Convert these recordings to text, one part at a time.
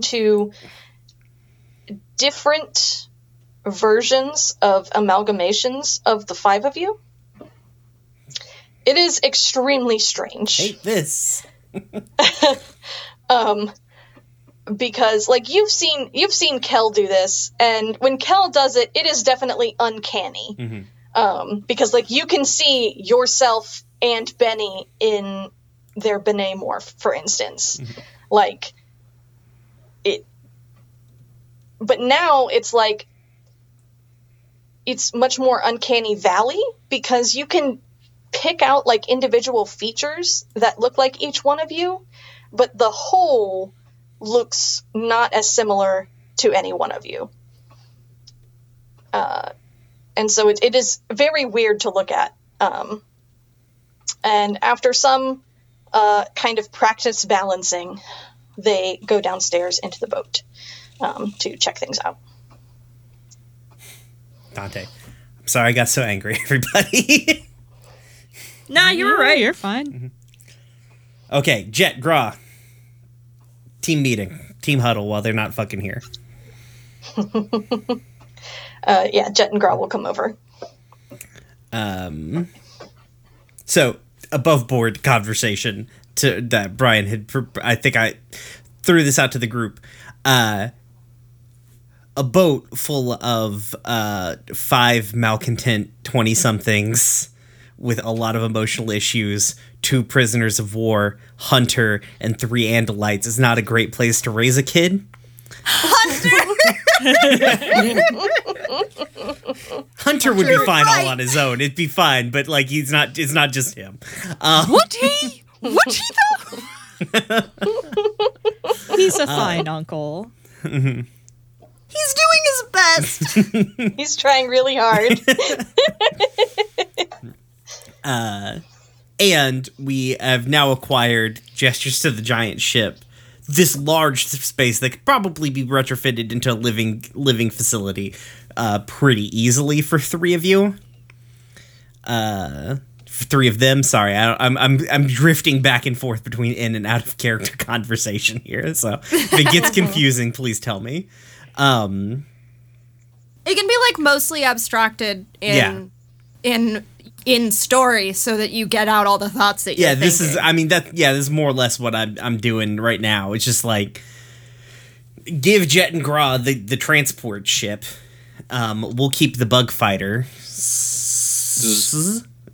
into different versions of amalgamations of the five of you. It is extremely strange. Hate this. um because like you've seen you've seen Kel do this and when Kel does it it is definitely uncanny. Mhm. Um because like you can see yourself and Benny in their Benet morph for instance. Like it but now it's like it's much more uncanny valley because you can pick out like individual features that look like each one of you but the whole looks not as similar to any one of you. Uh, and so it, it is very weird to look at. Um, and after some uh, kind of practice balancing, they go downstairs into the boat um, to check things out. Dante. I'm sorry I got so angry, everybody. Nah, you were Yeah, right. You're fine. okay, Jet, Gra. Team meeting. Team huddle while they're not fucking here. Uh, yeah, Jet and Gra will come over. Um, so above board conversation to that Brian had. I think I threw this out to the group. Uh, a boat full of uh, five malcontent twenty somethings with a lot of emotional issues, two prisoners of war, Hunter, and three Andalites is not a great place to raise a kid. Hunter Hunter would be fine all on his own. It'd be fine, but like he's not. It's not just him. Um, Would he? Would he though? He's a fine uncle. He's doing his best. He's trying really hard. uh, and we have now acquired gestures to the giant ship. This large space that could probably be retrofitted into a living living facility, uh, pretty easily for three of you. Uh, for three of them. Sorry, I, I'm I'm I'm drifting back and forth between in and out of character conversation here. So if it gets confusing, please tell me. Um, it can be like mostly abstracted in Yeah. in in story so that you get out all the thoughts that you're yeah this is i mean that yeah this is more or less what i'm, I'm doing right now it's just like give jet and gra the, the transport ship um we'll keep the bug fighter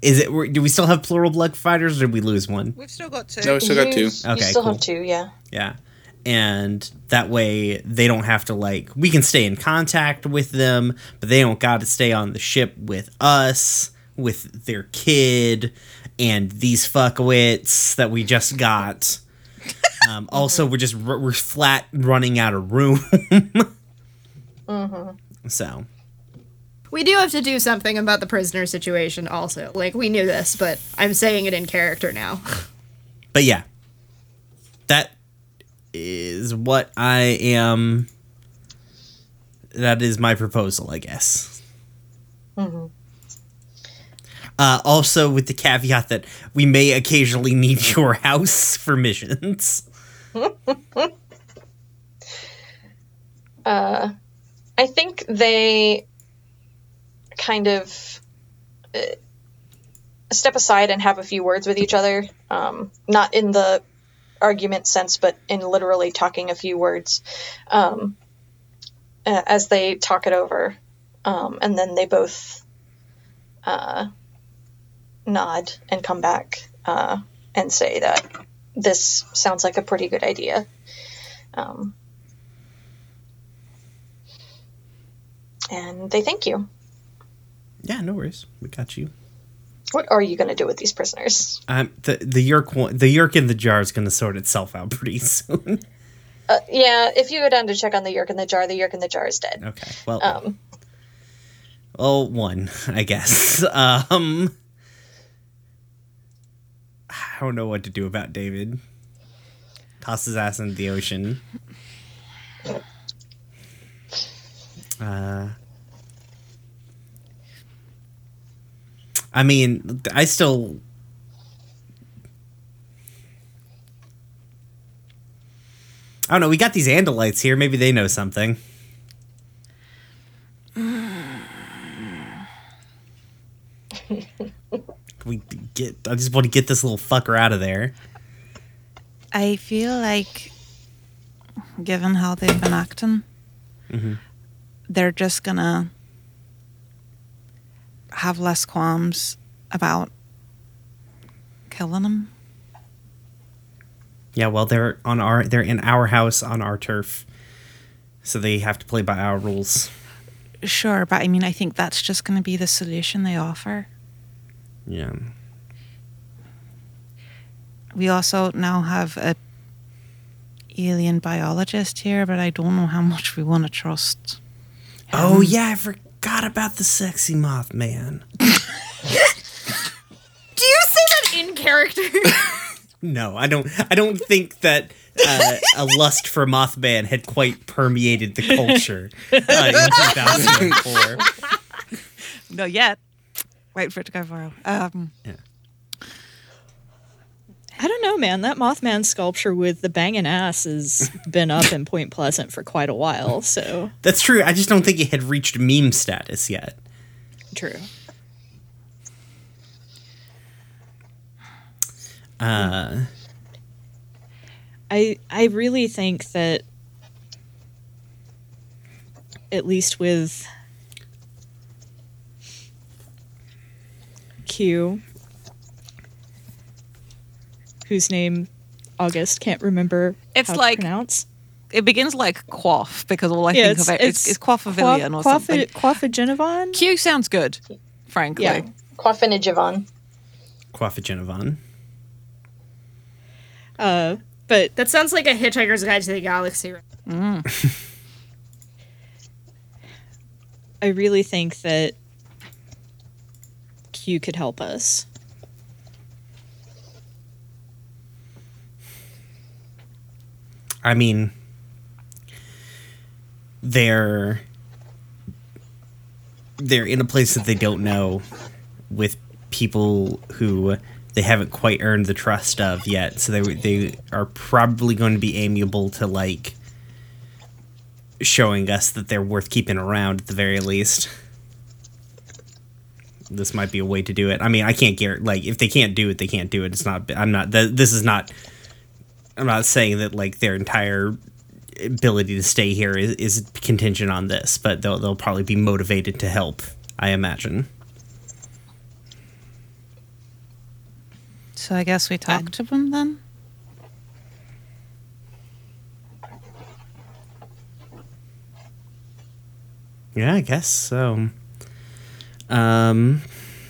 is it do we still have plural bug fighters or did we lose one We've still got two. No, we still got two. You- Okay, you still cool. have two, yeah. yeah and that way they don't have to like we can stay in contact with them but they don't got to stay on the ship with us with their kid and these fuckwits that we just got um, also we're just we're flat running out of room so we do have to do something about the prisoner situation also. Like we knew this but i'm saying it in character now. But yeah. That is what i am. That is my proposal i guess. Uh, also with the caveat that we may occasionally need your house for missions. Uh, I think they kind of uh, step aside and have a few words with each other. Um, not in the argument sense, but in literally talking a few words um, uh, as they talk it over. Um, and then they both uh, nod and come back uh, and say that this sounds like a pretty good idea. Um, and they thank you. Yeah no worries. We got you. What are you going to do with these prisoners? um, the the Yeerk one, the Yeerk in the jar is going to sort itself out pretty soon. Uh, yeah, if you go down to check on the Yeerk in the jar, the Yeerk in the jar is dead. okay well Um, well one i guess. Um i don't know what to do about david. Toss his ass into the ocean. Uh i mean i still I don't know. We got these Andalites here. Maybe they know something. we get. I just want to get this little fucker out of there. I feel like, given how they've been acting, mm-hmm. they're just gonna have less qualms about killing them. Yeah, well, they're on our. They're in our house on our turf, so they have to play by our rules. Sure, but I mean, I think that's just gonna be the solution they offer. Yeah. We also now have a alien biologist here, but I don't know how much we want to trust. Oh yeah, I forgot about the sexy Mothman. Do you say that in character? No, I don't. I don't think that uh, a lust for Mothman had quite permeated the culture uh, in 2004. No, yet. Wait for it to go viral. Um, I don't know, man. That Mothman sculpture with the banging ass has been up in Point Pleasant for quite a while, so That's true. I just don't think it had reached meme status yet. true. Uh, I I really think that at least with Q whose name August can't remember It's how to like- pronounce. it begins like quaff because all I think of it is, is quaffavillion or something. Quaffagenovan? Q sounds good, frankly. Yeah. Quaffinigivan. Quaffagenovan. Uh, but that sounds like a Hitchhiker's Guide to the Galaxy. I really think that Q could help us. I mean, they're they're in a place that they don't know with people who they haven't quite earned the trust of yet. So they they are probably going to be amiable to like showing us that they're worth keeping around at the very least. This might be a way to do it. I mean, I can't guarantee like if they can't do it, they can't do it. It's not. I'm not. th- This is not I'm not saying that like their entire ability to stay here is, is contingent on this, but they'll they'll probably be motivated to help. I imagine. So I guess we talk to them then. Yeah, I guess so. Um,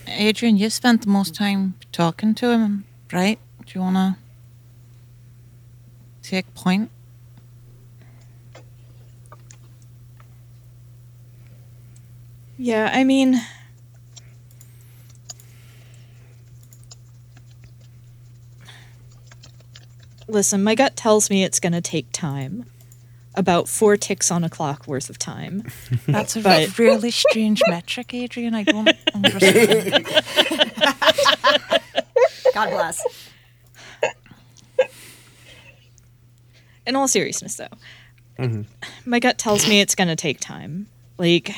Adrian, you spent the most time talking to him, right? Do you want to take point? Yeah, I mean, listen, my gut tells me it's going to take time. About four ticks on a clock worth of time. That's a But- really strange metric, Adrian. I don't understand. God bless. In all seriousness, though, mm-hmm. my gut tells me it's going to take time. Like,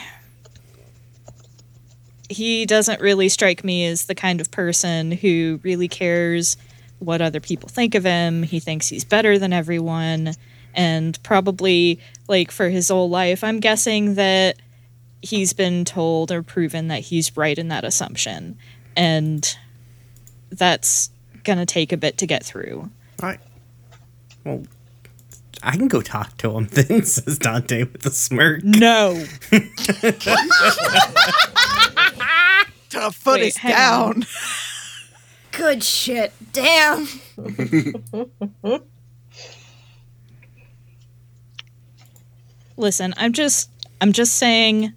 he doesn't really strike me as the kind of person who really cares what other people think of him. He thinks he's better than everyone. And probably, like, for his whole life, I'm guessing that he's been told or proven that he's right in that assumption. And that's going to take a bit to get through. I well, I can go talk to him then. Says Dante with a smirk. No. the foot Wait, is hang down. Good shit. Damn. Listen, I'm just I'm just saying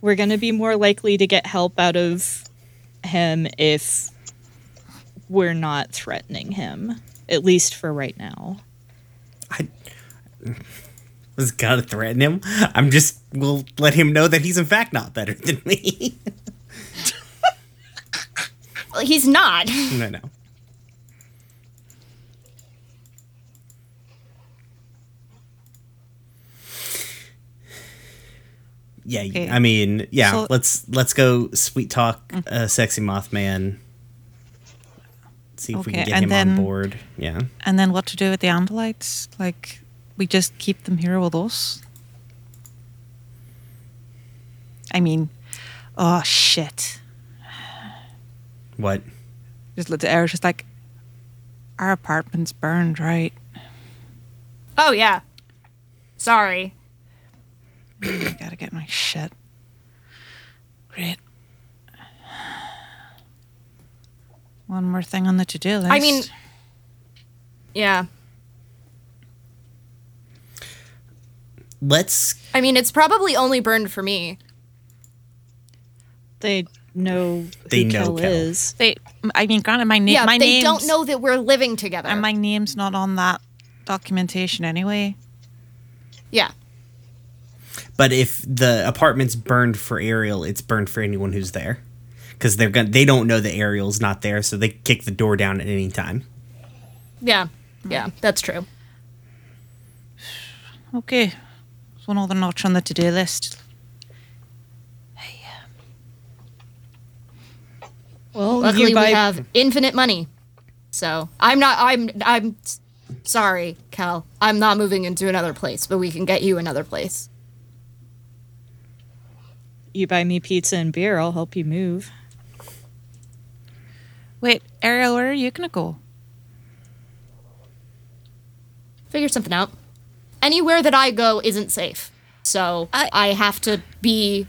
we're going to be more likely to get help out of him if we're not threatening him, at least for right now. I, was gonna threaten him. I'm just will let him know that he's in fact not better than me. well, he's not. No, no. yeah okay. i mean yeah so, let's let's go sweet talk mm. uh, sexy mothman See if we can Okay, get and him then- on board. Yeah. And then what to do with the Andalites? Like, we just keep them here with us? I mean, oh shit. What? Just looked at Eric, just like, our apartment's burned, right? Oh yeah. Sorry. I gotta get my shit. Great. One more thing on the to do list. I mean, yeah. Let's. I mean, it's probably only burned for me. They know They know Kel Kel. is. they, I mean, granted, my name, yeah, my they name's, don't know that we're living together. and my name's not on that documentation anyway. yeah. But if the apartment's burned for Ariel, it's burned for anyone who's there, because they're gonna. They don't know that Ariel's not there, so they kick the door down at any time. Yeah. Yeah, that's true. Okay. one other notch on the to do list. Hey. Um, well, Luckily, you buy we have infinite money. So I'm not. I'm. I'm sorry, Cal. I'm not moving into another place, but we can get you another place. you buy me pizza and beer. I'll help you move. Wait, Ariel, where are you gonna go? Figure something out. Anywhere that I go isn't safe, so I- I, have to be.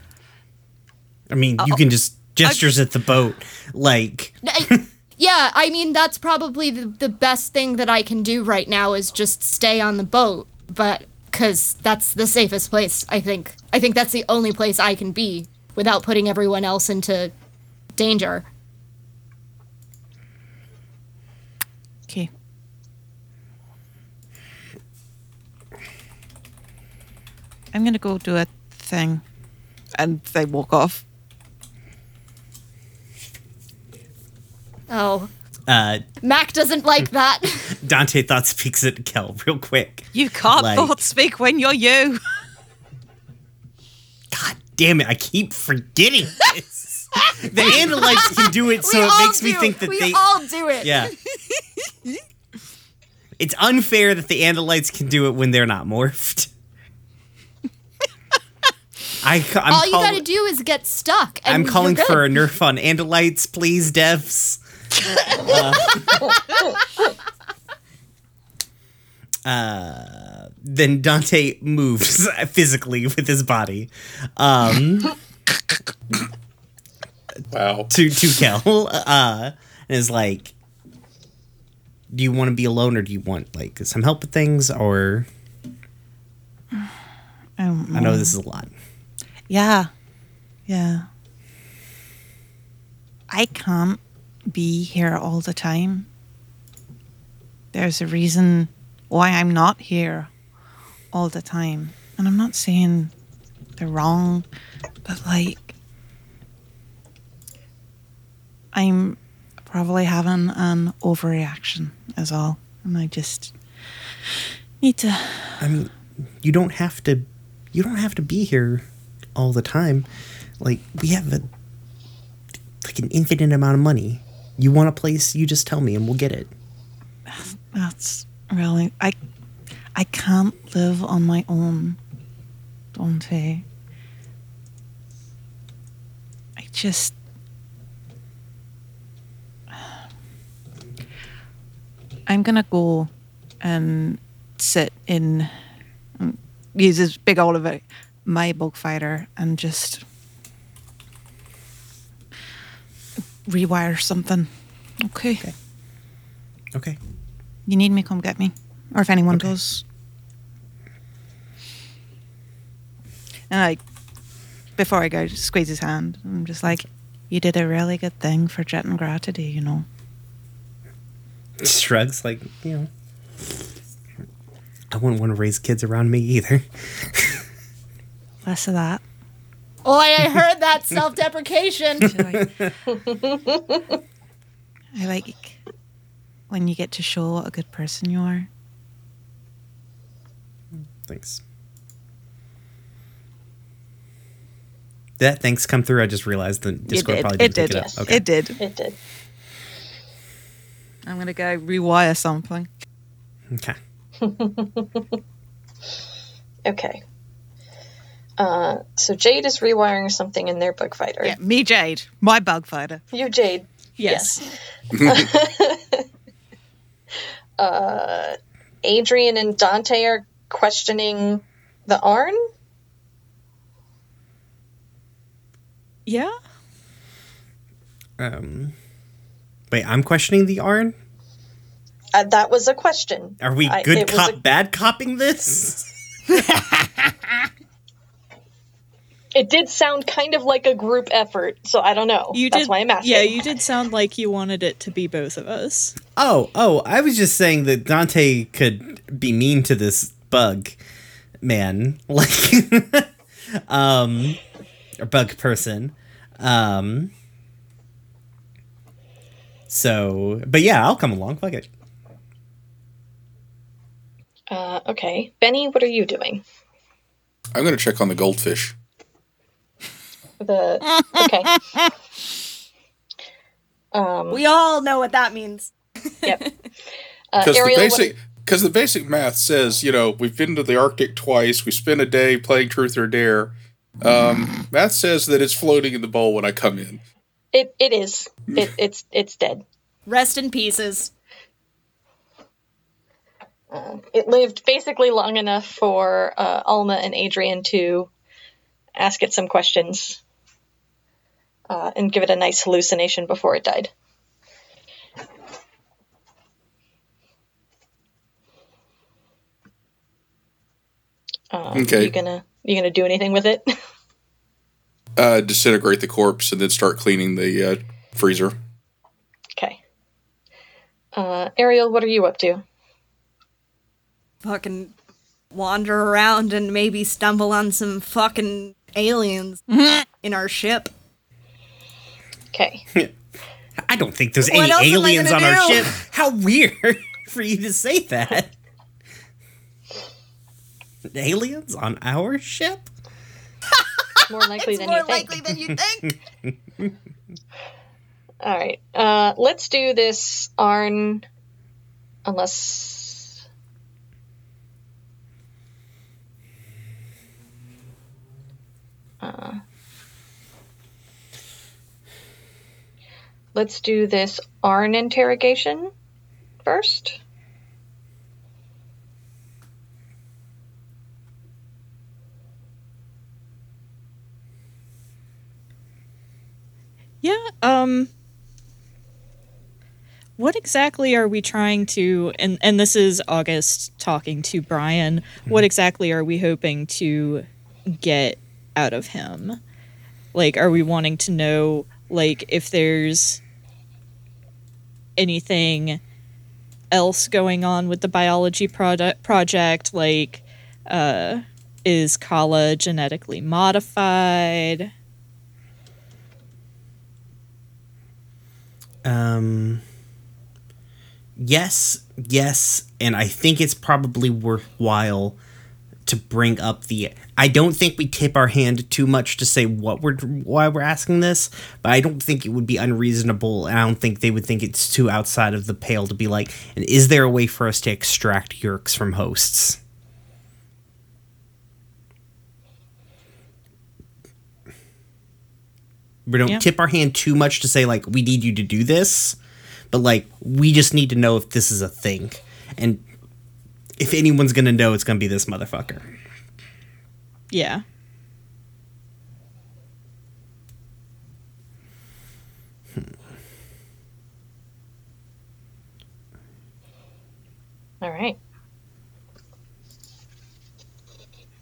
I mean, you uh, can just gestures at the boat, like I- yeah, I mean that's probably the, the best thing that I can do right now is just stay on the boat, but because that's the safest place. I think. I think that's the only place I can be without putting everyone else into danger. Okay. I'm gonna go do a thing. And they walk off. Oh, uh, Mac doesn't like that. Dante thought speaks at Kel real quick. You can't Like- both speak when you're you. God damn it! I keep forgetting this. The Andalites can do it, so We it makes me think that we they. all do it. Yeah. it's unfair that the Andalites can do it when they're not morphed. I, I'm all you call- gotta do is get stuck. And I'm calling for a nerf on Andalites, please, devs. Uh, uh, then Dante moves physically with his body um, Wow. to to Kel, uh, and is like, "Do you want to be alone, or do you want like some help with things?" Or Um, I know this is a lot. Yeah. Yeah. I can't be here all the time. There's a reason why I'm not here all the time. And I'm not saying they're wrong, but like, I'm probably having an overreaction, is all. And I just need to. I mean, you don't have to. You don't have to be here all the time. Like we have a like an infinite amount of money. You want a place? You just tell me, and we'll get it. That's really I I can't live on my own, Dante. I just I'm gonna go and sit in um, use this big Oliver my bug fighter and just rewire something. Okay. Okay. Okay. You need me, come get me. Or if anyone Okay. does. And I, before I go, squeeze his hand. I'm just like, you did a really good thing for Jet and Gra today, you know. Shrugs like you know. I wouldn't want to raise kids around me either. Less of that. Oh, I heard that self-deprecation. I like, I like when you get to show what a good person you are. Thanks. Did that thanks come through? I just realized the Discord it probably did. didn't It did. pick it up. Okay. It did. It did. I'm gonna go rewire something. Okay. Okay. Uh, so Jade is rewiring something in their bug fighter. Yeah, me, Jade, my bug fighter. You, Jade. Yes. Adrian and Dante are questioning the Arn. Yeah. Um, wait, I'm questioning the Arn. Uh, that was a question. Are we good it was cop, a- bad copping this? It did sound kind of like a group effort, so I don't know. You That's did. why I'm asking. Yeah, you did sound like you wanted it to be both of us. Oh, oh, I was just saying that Dante could be mean to this bug man, like, um, or bug person. Um, so, but yeah, I'll come along. Fuck it. Uh, okay, Benny, what are you doing? I'm going to check on the goldfish. The okay. Um, We all know what that means. yep. Uh, Because the Ariel, what- basic because the basic math says, you know, we've been to the Arctic twice. We spent a day playing Truth or Dare. Um, math says that it's floating in the bowl when I come in. It it is. It, it's it's dead. Rest in pieces. It lived basically long enough for uh, Alma and Adrian to ask it some questions uh, and give it a nice hallucination before it died. Um, Okay. You gonna you gonna do anything with it? Uh, disintegrate the corpse and then start cleaning the uh, freezer. okay. Uh, Ariel, what are you up to? Fucking wander around and maybe stumble on some fucking aliens in our ship. Okay. I don't think there's What any am I aliens on gonna our do? ship. How weird for you to say that. aliens on our ship? More likely It's than more you think. likely than you think. All right. Uh, let's do this Arn. Unless. Uh, let's do this Arn interrogation first. Yeah. Um. What exactly are we trying to? And and this is August talking to Brian. What exactly are we hoping to get out of him? Like, are we wanting to know, like, if there's anything else going on with the biology product project? Like, uh, is Kala genetically modified? Um. Yes, yes, and I think it's probably worthwhile to bring up the. I don't think we tip our hand too much to say what we're why we're asking this, but I don't think it would be unreasonable. And I don't think they would think it's too outside of the pale to be like, and is there a way for us to extract Yeerks from hosts? We don't Yeah. tip our hand too much to say like we need you to do this, but like we just need to know if this is a thing, and if anyone's gonna know, it's gonna be this motherfucker. Yeah. Hmm. All right.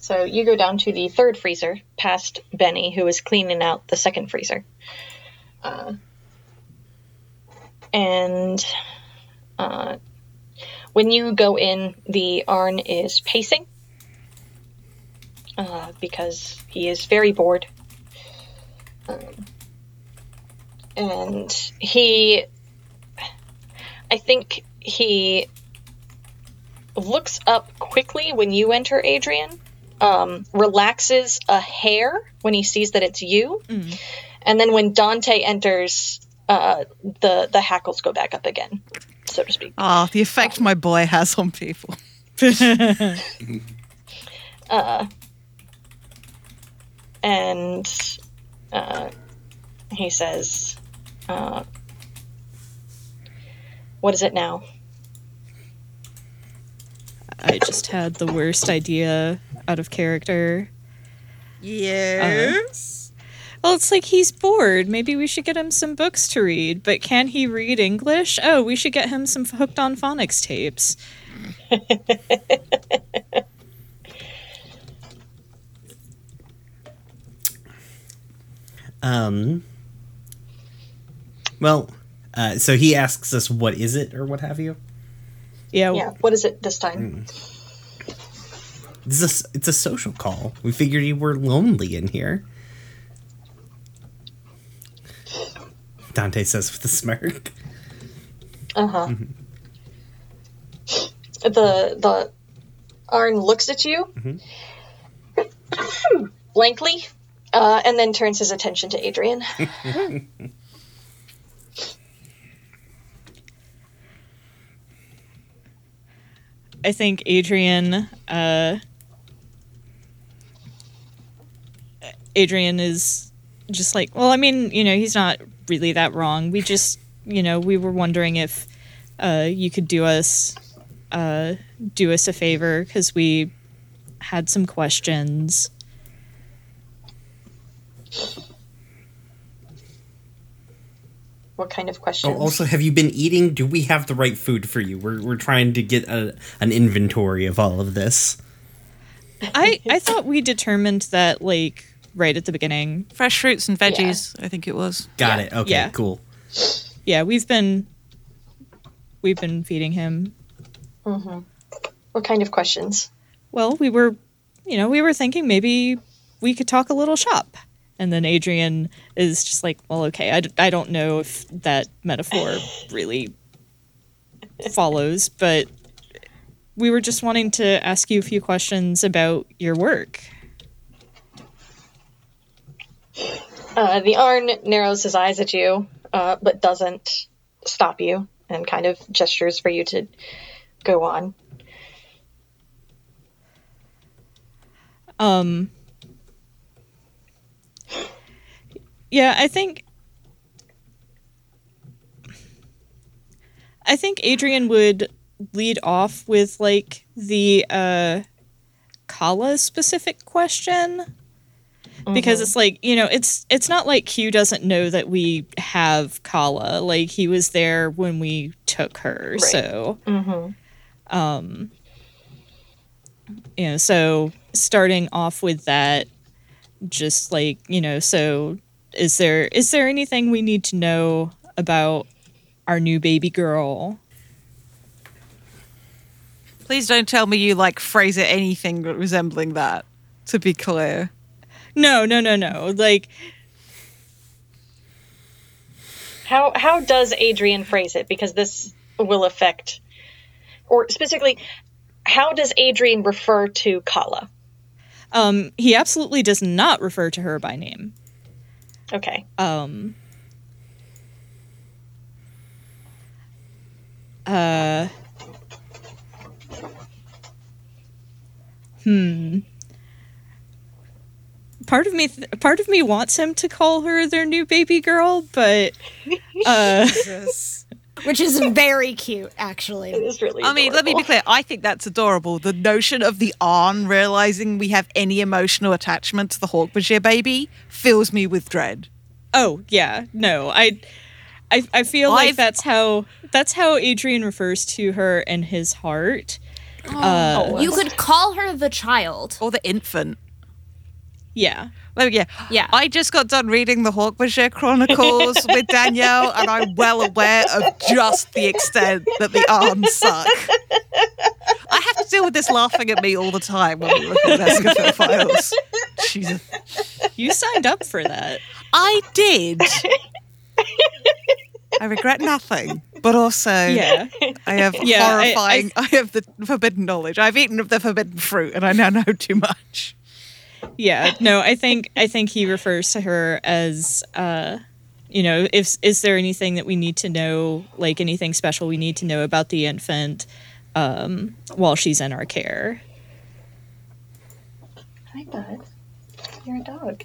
So you go down to the third freezer, past Benny, who is cleaning out the second freezer. Uh, and uh, when you go in, the Arn is pacing uh, because he is very bored. Um, and he, I think he looks up quickly when you enter, Adrian, um, relaxes a hair when he sees that it's you, and then when Dante enters, uh, the the hackles go back up again, so to speak. Ah, the effect my boy has on people. and uh, he says, uh, "What is it now?" I just had the worst idea out of character. Yes. Well, it's like he's bored. Maybe we should get him some books to read. But can he read English? Oh, we should get him some hooked on phonics tapes. Um. Well, uh, so he asks us, "What is it?" or what have you. Yeah. Yeah, what is it this time? This is a, it's a social call. We figured you were lonely in here. Dante says with a smirk. Uh huh. The the Arn looks at you blankly, uh, and then turns his attention to Adrian. I think Adrian. Uh, Adrian is just like, well, I mean, you know, he's not really that wrong. We just, you know, we were wondering if uh, you could do us uh, do us a favor because we had some questions. what kind of questions? Oh, also, have you been eating? Do we have the right food for you? We're we're trying to get a, an inventory of all of this. I I thought we determined that like right at the beginning. Fresh fruits and veggies, I think it was. Got Yeah. it. Okay, Yeah. cool. Yeah, we've been we've been feeding him. Mm-hmm. what kind of questions? Well, we were, you know, we were thinking maybe we could talk a little shop. And then Adrian is just like, well, okay, I, d- I don't know if that metaphor really follows, but we were just wanting to ask you a few questions about your work. Uh, the Arn narrows his eyes at you, uh, but doesn't stop you, and kind of gestures for you to go on. Um, yeah, I think. I think Adrian would lead off with like the uh, Kala specific question because it's like you know it's it's not like Q doesn't know that we have Kala. Like he was there when we took her so um you know so starting off with that just like you know so is there is there anything we need to know about our new baby girl? Please don't tell me you like phrase it anything resembling that. To be clear, no no no no like How how does Adrian phrase it? Because this will affect, or specifically, how does Adrian refer to Kala? um he absolutely does not refer to her by name Okay. um uh hmm part of me th- part of me wants him to call her their new baby girl but uh which is very cute, actually. It's really. I mean, let me be clear. I think that's adorable. The notion of the Arn realizing we have any emotional attachment to the Hork-Bajir baby fills me with dread. oh yeah no i i, I feel like I've- that's how that's how adrian refers to her in his heart uh You could call her the child. Or the infant. Yeah Oh yeah, Yeah. I just got done reading the Hork-Bajir Chronicles with Danielle, and I'm well aware of just the extent that the arms suck. I have to deal with this laughing at me all the time when we record Escafil files. Jesus. you signed up for that I did. I regret nothing. But also, Yeah. I have Yeah, I- I- horrifying. I, have the forbidden knowledge. I've eaten of the forbidden fruit, and I now know too much. Yeah no i think i think he refers to her as uh you know if is there anything that we need to know like anything special we need to know about the infant um while she's in our care Hi, bud. You're a dog.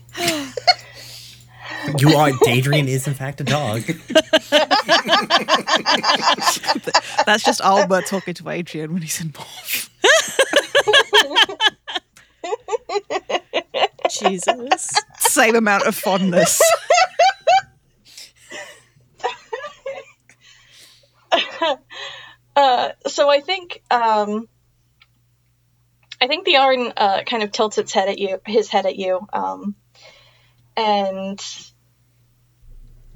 You are Dadrian is in fact a dog. That's just Alba talking to Adrian when he's in morph. jesus Same amount of fondness. Uh, so I think um, I think the Arn uh, kind of tilts its head at you, his head at you, um, and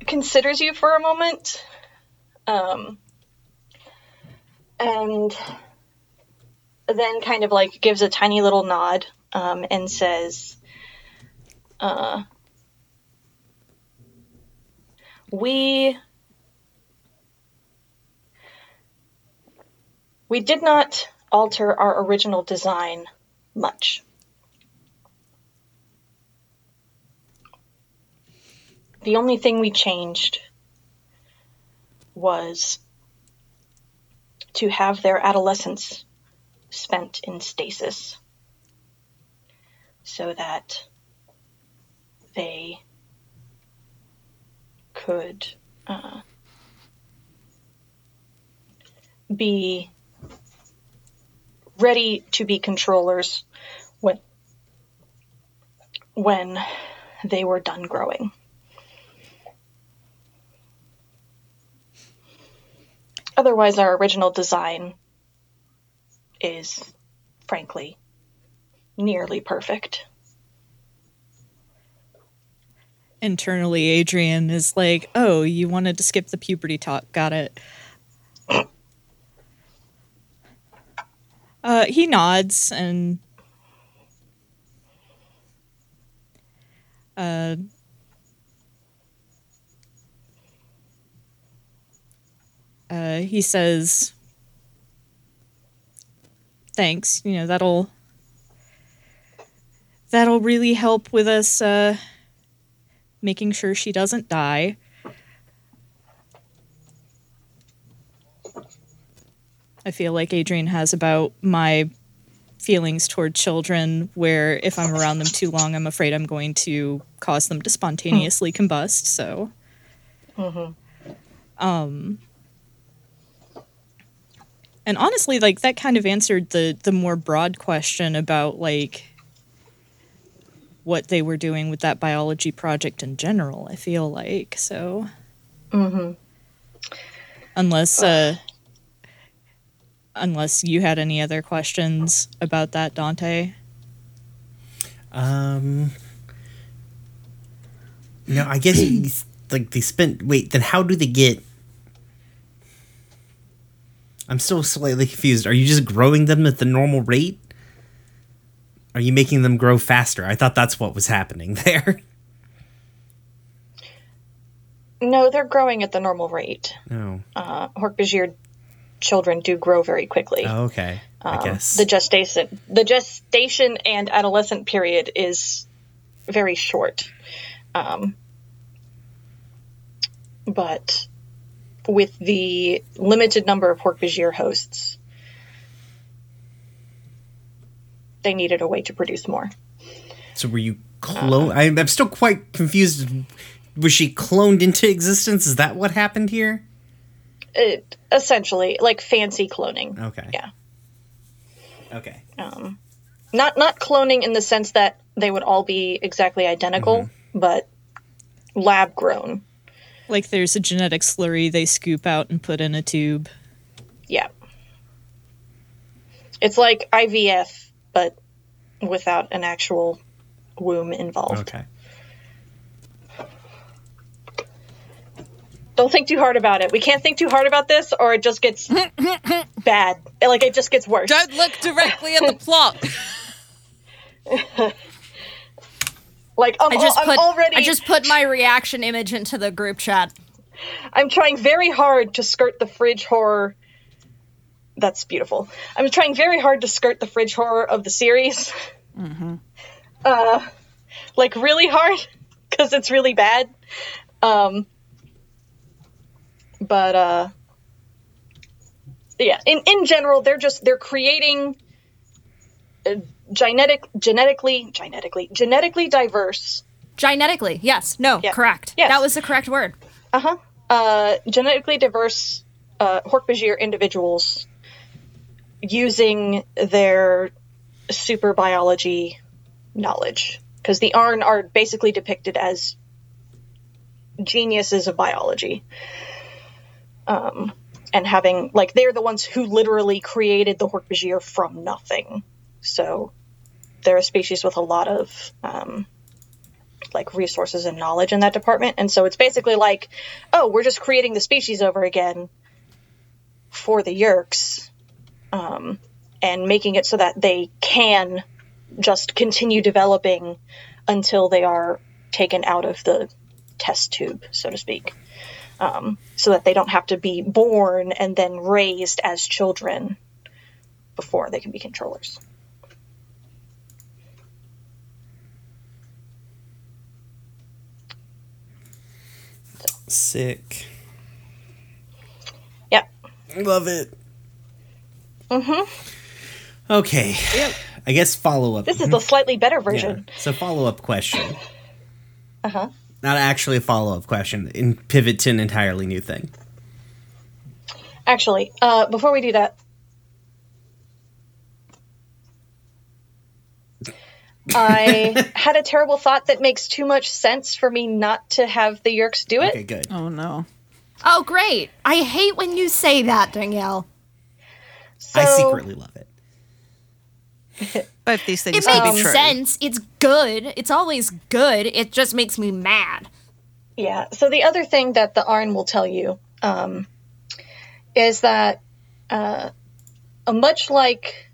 considers you for a moment, um, and then kind of like gives a tiny little nod um, and says, uh, "We." We did not alter our original design much. The only thing we changed was to have their adolescence spent in stasis so that they could uh, be ready to be controllers when when they were done growing. Otherwise, our original design is, frankly, nearly perfect. Internally adrian is like oh you wanted to skip the puberty talk. Got it. Uh he nods and uh uh he says thanks. You know that'll that'll really help with us uh making sure she doesn't die. I feel like Adrian has about my feelings toward children, where if I'm around them too long, I'm afraid I'm going to cause them to spontaneously combust. So, um, and honestly, like that kind of answered the the more broad question about like what they were doing with that biology project in general. I feel like so. Mm-hmm. Unless, uh, unless you had any other questions about that, Dante. Um. No, I guess he's- like they spent. Wait, then how do they get? I'm still slightly confused. Are you just growing them at the normal rate? Are you making them grow faster? I thought that's what was happening there. No, they're growing at the normal rate. No. Uh, Hork-Bajir children do grow very quickly. Oh, okay. I Um, guess. the gestation the gestation and adolescent period is very short um, but with the limited number of Hork-Bajir hosts they needed a way to produce more so were you clone? I, I'm still quite confused. Was she cloned into existence? Is that what happened here? it, essentially like fancy cloning Okay. yeah Okay. um, not not cloning in the sense that they would all be exactly identical but lab grown Like there's a genetic slurry they scoop out and put in a tube. Yeah. It's like IVF, but without an actual womb involved. Okay. Don't think too hard about it. We can't think too hard about this, or it just gets bad. Like it just gets worse. Don't look directly at the plot. Like I'm, I just I'm already. I just put my reaction image into the group chat. I'm trying very hard to skirt the fridge horror. That's beautiful. I'm trying very hard to skirt the fridge horror of the series. Uh, like really hard because it's really bad. Um, but uh, yeah, in in general, they're just they're creating uh, genetic genetically genetically genetically diverse Genetically, yes. No, Yeah. correct. Yes. That was the correct word. uh-huh uh genetically diverse uh hork-bajir individuals using their super biology knowledge because the arn are basically depicted as geniuses of biology. Um and having like they're the ones who literally created the hork-bajir from nothing. So they're a species with a lot of um like resources and knowledge in that department. And so it's basically like, oh, we're just creating the species over again for the Yeerks, um, and making it so that they can just continue developing until they are taken out of the test tube, so to speak. Um, so that they don't have to be born and then raised as children before they can be controllers. Sick. Yep. Love it. Mm-hmm. Okay. Yep. I guess follow up. This is the slightly better version. Yeah. So follow up question. Uh huh. Not actually a follow up question. In pivot to an entirely new thing. Actually, uh, before we do that, I had a terrible thought that makes too much sense for me not to have the Yeerks do it. Okay, good. Oh no. Oh, great. I hate when you say that, Danielle. So, I secretly love it. But these things It can makes be true. sense. It's good. It's always good. It just makes me mad. Yeah. So the other thing that the Arn will tell you um, is that uh, much like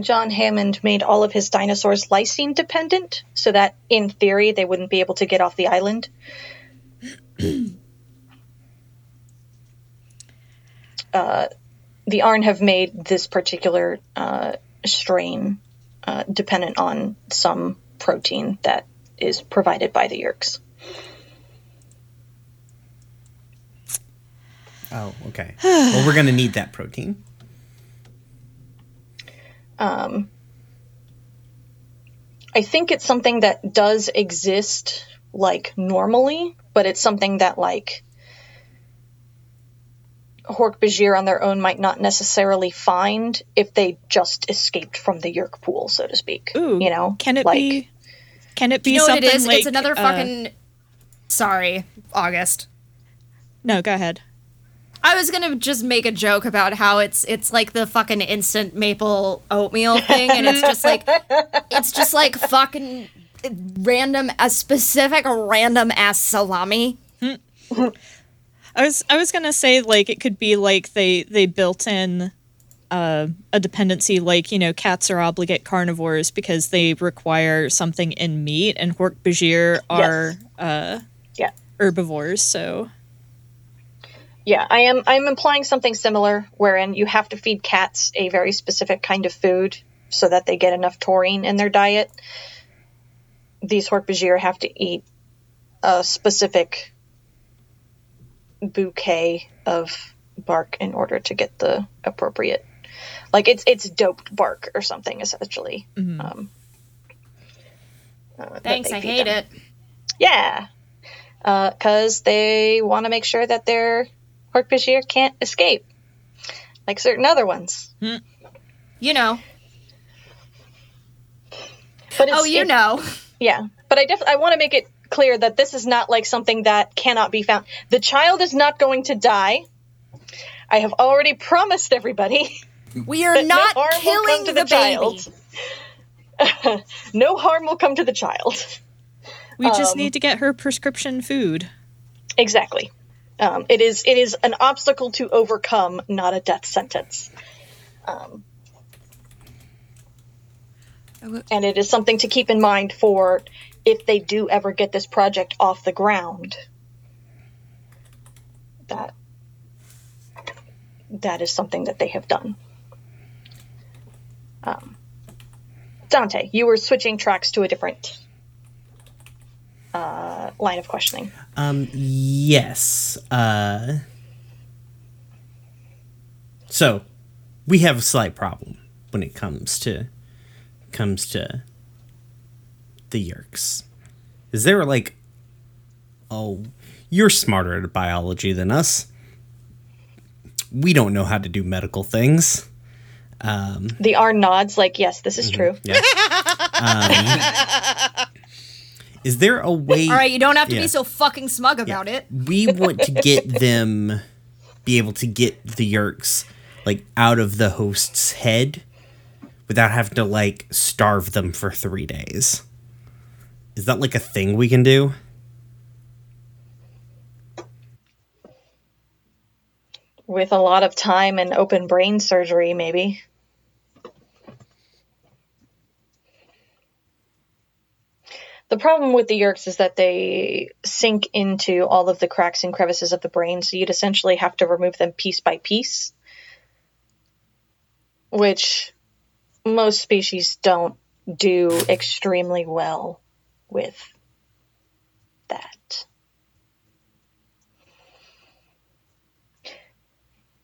John Hammond made all of his dinosaurs lysine dependent, so that in theory they wouldn't be able to get off the island. uh, the Arn have made this particular uh, strain uh, dependent on some protein that is provided by the Yeerks. Oh, okay. well, we're gonna need that protein. Um, I think it's something that does exist like normally, but it's something that like Hork Bajir on their own might not necessarily find if they just escaped from the Yeerk pool, so to speak. Ooh, you know, can it like, be? Can it be You know what something it is? like it's another uh, fucking. Sorry, August. no, go ahead. I was gonna just make a joke about how it's it's like the fucking instant maple oatmeal thing, and it's just like it's just like fucking random, a specific random ass salami. I was I was gonna say like it could be like they they built in uh, a dependency like you know cats are obligate carnivores because they require something in meat and Hork Bajir are uh, Yeah. herbivores so Yeah, I am. I'm implying something similar, wherein you have to feed cats a very specific kind of food so that they get enough taurine in their diet. These Hork-Bajir have to eat a specific bouquet of bark in order to get the appropriate, like it's it's doped bark or something essentially. Um, uh, Thanks, I hate them. it. Yeah, Uh because they want to make sure that their Hork-Bajir can't escape, like certain other ones. You know. But it's, Oh, you it- know. yeah. But I def- I want to make it clear that this is not like something that cannot be found. The child is not going to die. I have already promised everybody We are not no killing the, the, child. baby. no harm will come to the child. we just Um, need to get her prescription food Exactly. Um, it is it is an obstacle to overcome, not a death sentence. Um, and it is something to keep in mind for if they do ever get this project off the ground. that that is something that they have done. Um, Dante, you were switching tracks to a different uh, line of questioning. Um, yes. Uh, so we have a slight problem when it comes to comes to the Yeerks. Is there like, oh, you're smarter at biology than us. We don't know how to do medical things. The Arn nods, like, yes, this is true. Yeah. um, is there a way? All right, you don't have to Yeah. be so fucking smug about it. we want to get them be able to get the yeerks like out of the host's head without having to like starve them for three days is that like a thing we can do With a lot of time and open brain surgery, maybe. The problem with the Yeerks is that they sink into all of the cracks and crevices of the brain, so you'd essentially have to remove them piece by piece. Which most species don't do extremely well with that.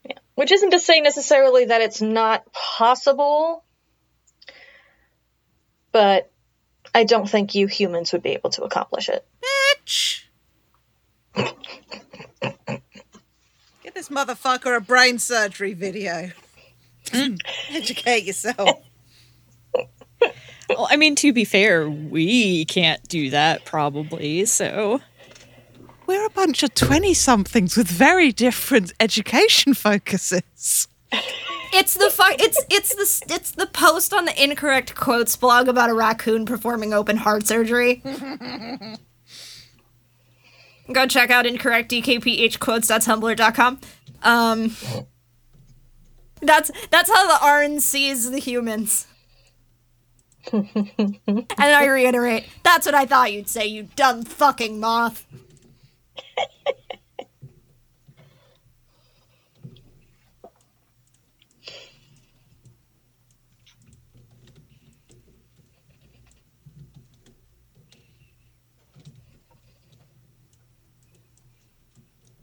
Yeah. Which isn't to say necessarily that it's not possible, but I don't think you humans would be able to accomplish it. Bitch! Get this motherfucker a brain surgery video. Mm. Educate yourself. Well, I mean, to be fair, we can't do that probably. So We're a bunch of 20 somethings with very different education focuses. It's the fu- it's it's the it's the post on the incorrect quotes blog about a raccoon performing open heart surgery. Go check out incorrect dkphquotes.tumblr.com. Um, that's that's how the Arn sees the humans. and I reiterate, that's what I thought you'd say, you dumb fucking moth.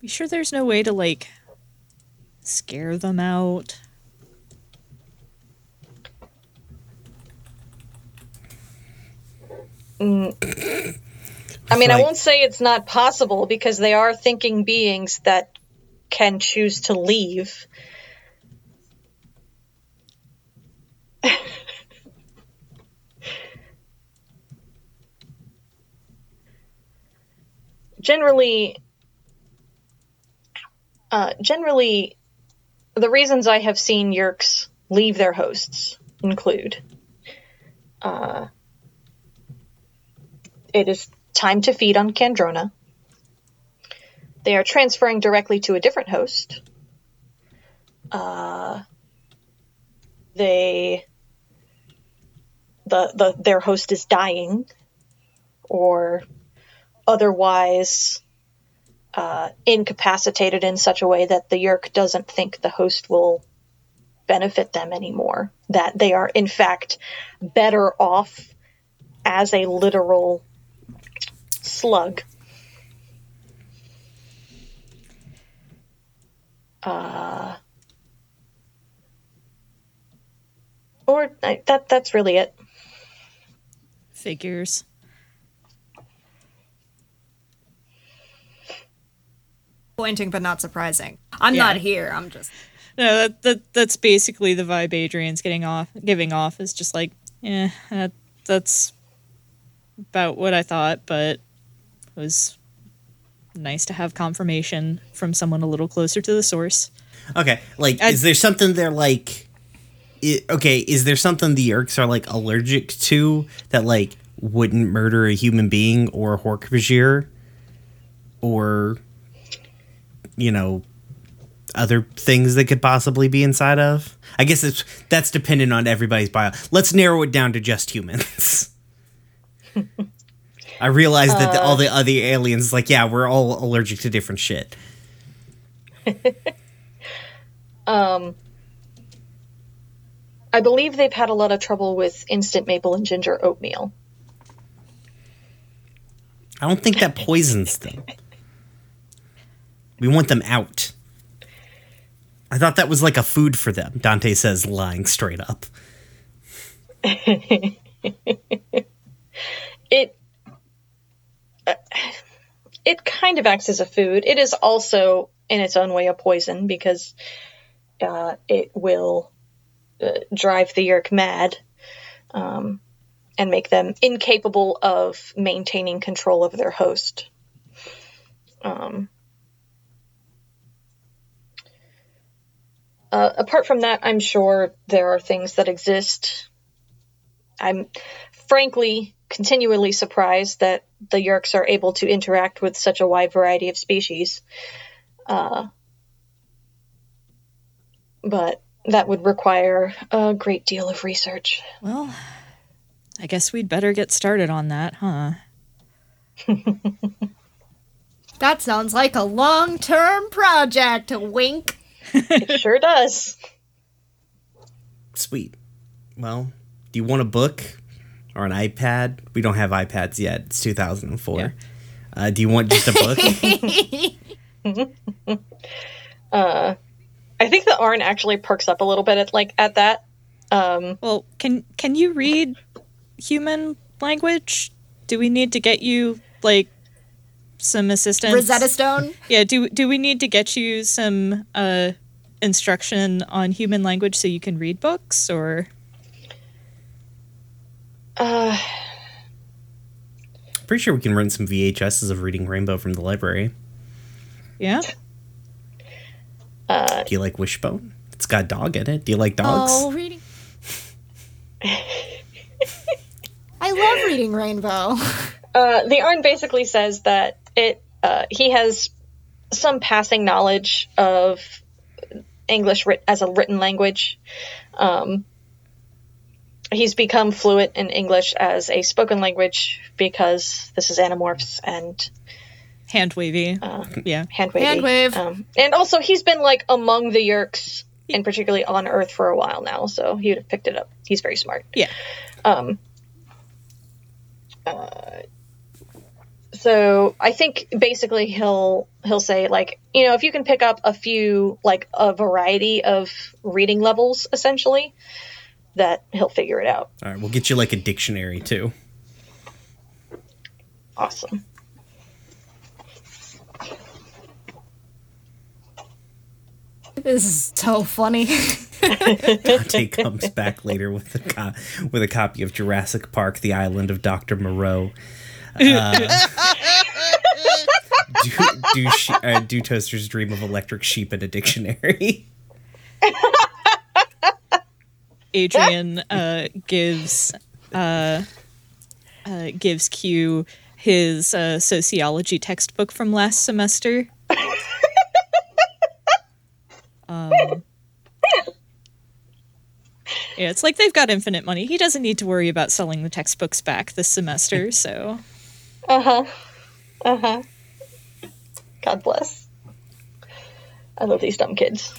you sure there's no way to like scare them out? I mean, I won't say it's not possible because they are thinking beings that can choose to leave. generally, uh, generally, the reasons I have seen Yeerks leave their hosts include uh, it is time to feed on Kandrona. They are transferring directly to a different host. Uh, they the, the their host is dying or otherwise uh, incapacitated in such a way that the Yeerk doesn't think the host will benefit them anymore. That they are, in fact, better off as a literal slug. Uh, or I, that that's really it. Figures. Pointing but not surprising. I'm Yeah. not here. I'm just No, that, that that's basically the vibe Adrian's getting off, giving off is just like, yeah, that, that's about what I thought, but it was nice to have confirmation from someone a little closer to the source. okay like I- is there something they're like i okay is there something the yeerks are like allergic to that like wouldn't murder a human being or a hork-Bajir? or you know other things that could possibly be inside of i guess it's that's dependent on everybody's bio let's narrow it down to just humans i realized that the, all the other aliens like yeah we're all allergic to different shit um, I believe they've had a lot of trouble with instant maple and ginger oatmeal. I don't think that poisons them. We want them out. I thought that was like a food for them, Dante says, lying straight up. It uh, it kind of acts as a food. It is also in its own way a poison because uh, it will uh, drive the yeerk mad um, and make them incapable of maintaining control over their host. Um, uh, apart from that, I'm sure there are things that exist. I'm frankly continually surprised that the Yeerks are able to interact with such a wide variety of species. Uh, but that would require a great deal of research. Well, I guess we'd better get started on that, huh? That sounds like a long term project, wink. It sure does. Sweet. Well, do you want a book or an iPad? We don't have iPads yet. It's 2004. Yeah. Uh, do you want just a book? I think the Arn actually perks up a little bit at like at that. Um, Well, can can you read human language? Do we need to get you like some assistance? Rosetta Stone. Yeah, do do we need to get you some uh instruction on human language so you can read books or uh, Pretty sure we can rent some VHSs of Reading Rainbow from the library. yeah? Do you like Wishbone? It's got a dog in it. Do you like dogs? Oh, reading. I love reading Rainbow. uh, the Arn basically says that it uh, he has some passing knowledge of English writ- as a written language. Um, he's become fluent in English as a spoken language because this is Animorphs and Hand wavy. Uh, yeah. hand wavy. Hand wave. Um, and also, he's been like among the Yeerks and particularly on Earth for a while now, so he would have picked it up. He's very smart. Yeah. Um, uh, so I think basically he'll he'll say like you know if you can pick up a few like a variety of reading levels essentially that he'll figure it out. All right, we'll get you like a dictionary too. Awesome. This is so funny. Dante comes back later with a co- with a copy of Jurassic Park: The Island of Doctor Moreau. Uh, do do, she, uh, do toasters dream of electric sheep in a dictionary? Adrian uh, gives uh, uh, gives Q his uh, sociology textbook from last semester. um, yeah, it's like they've got infinite money. He doesn't need to worry about selling the textbooks back this semester. So Uh huh. Uh huh. God bless. I love these dumb kids.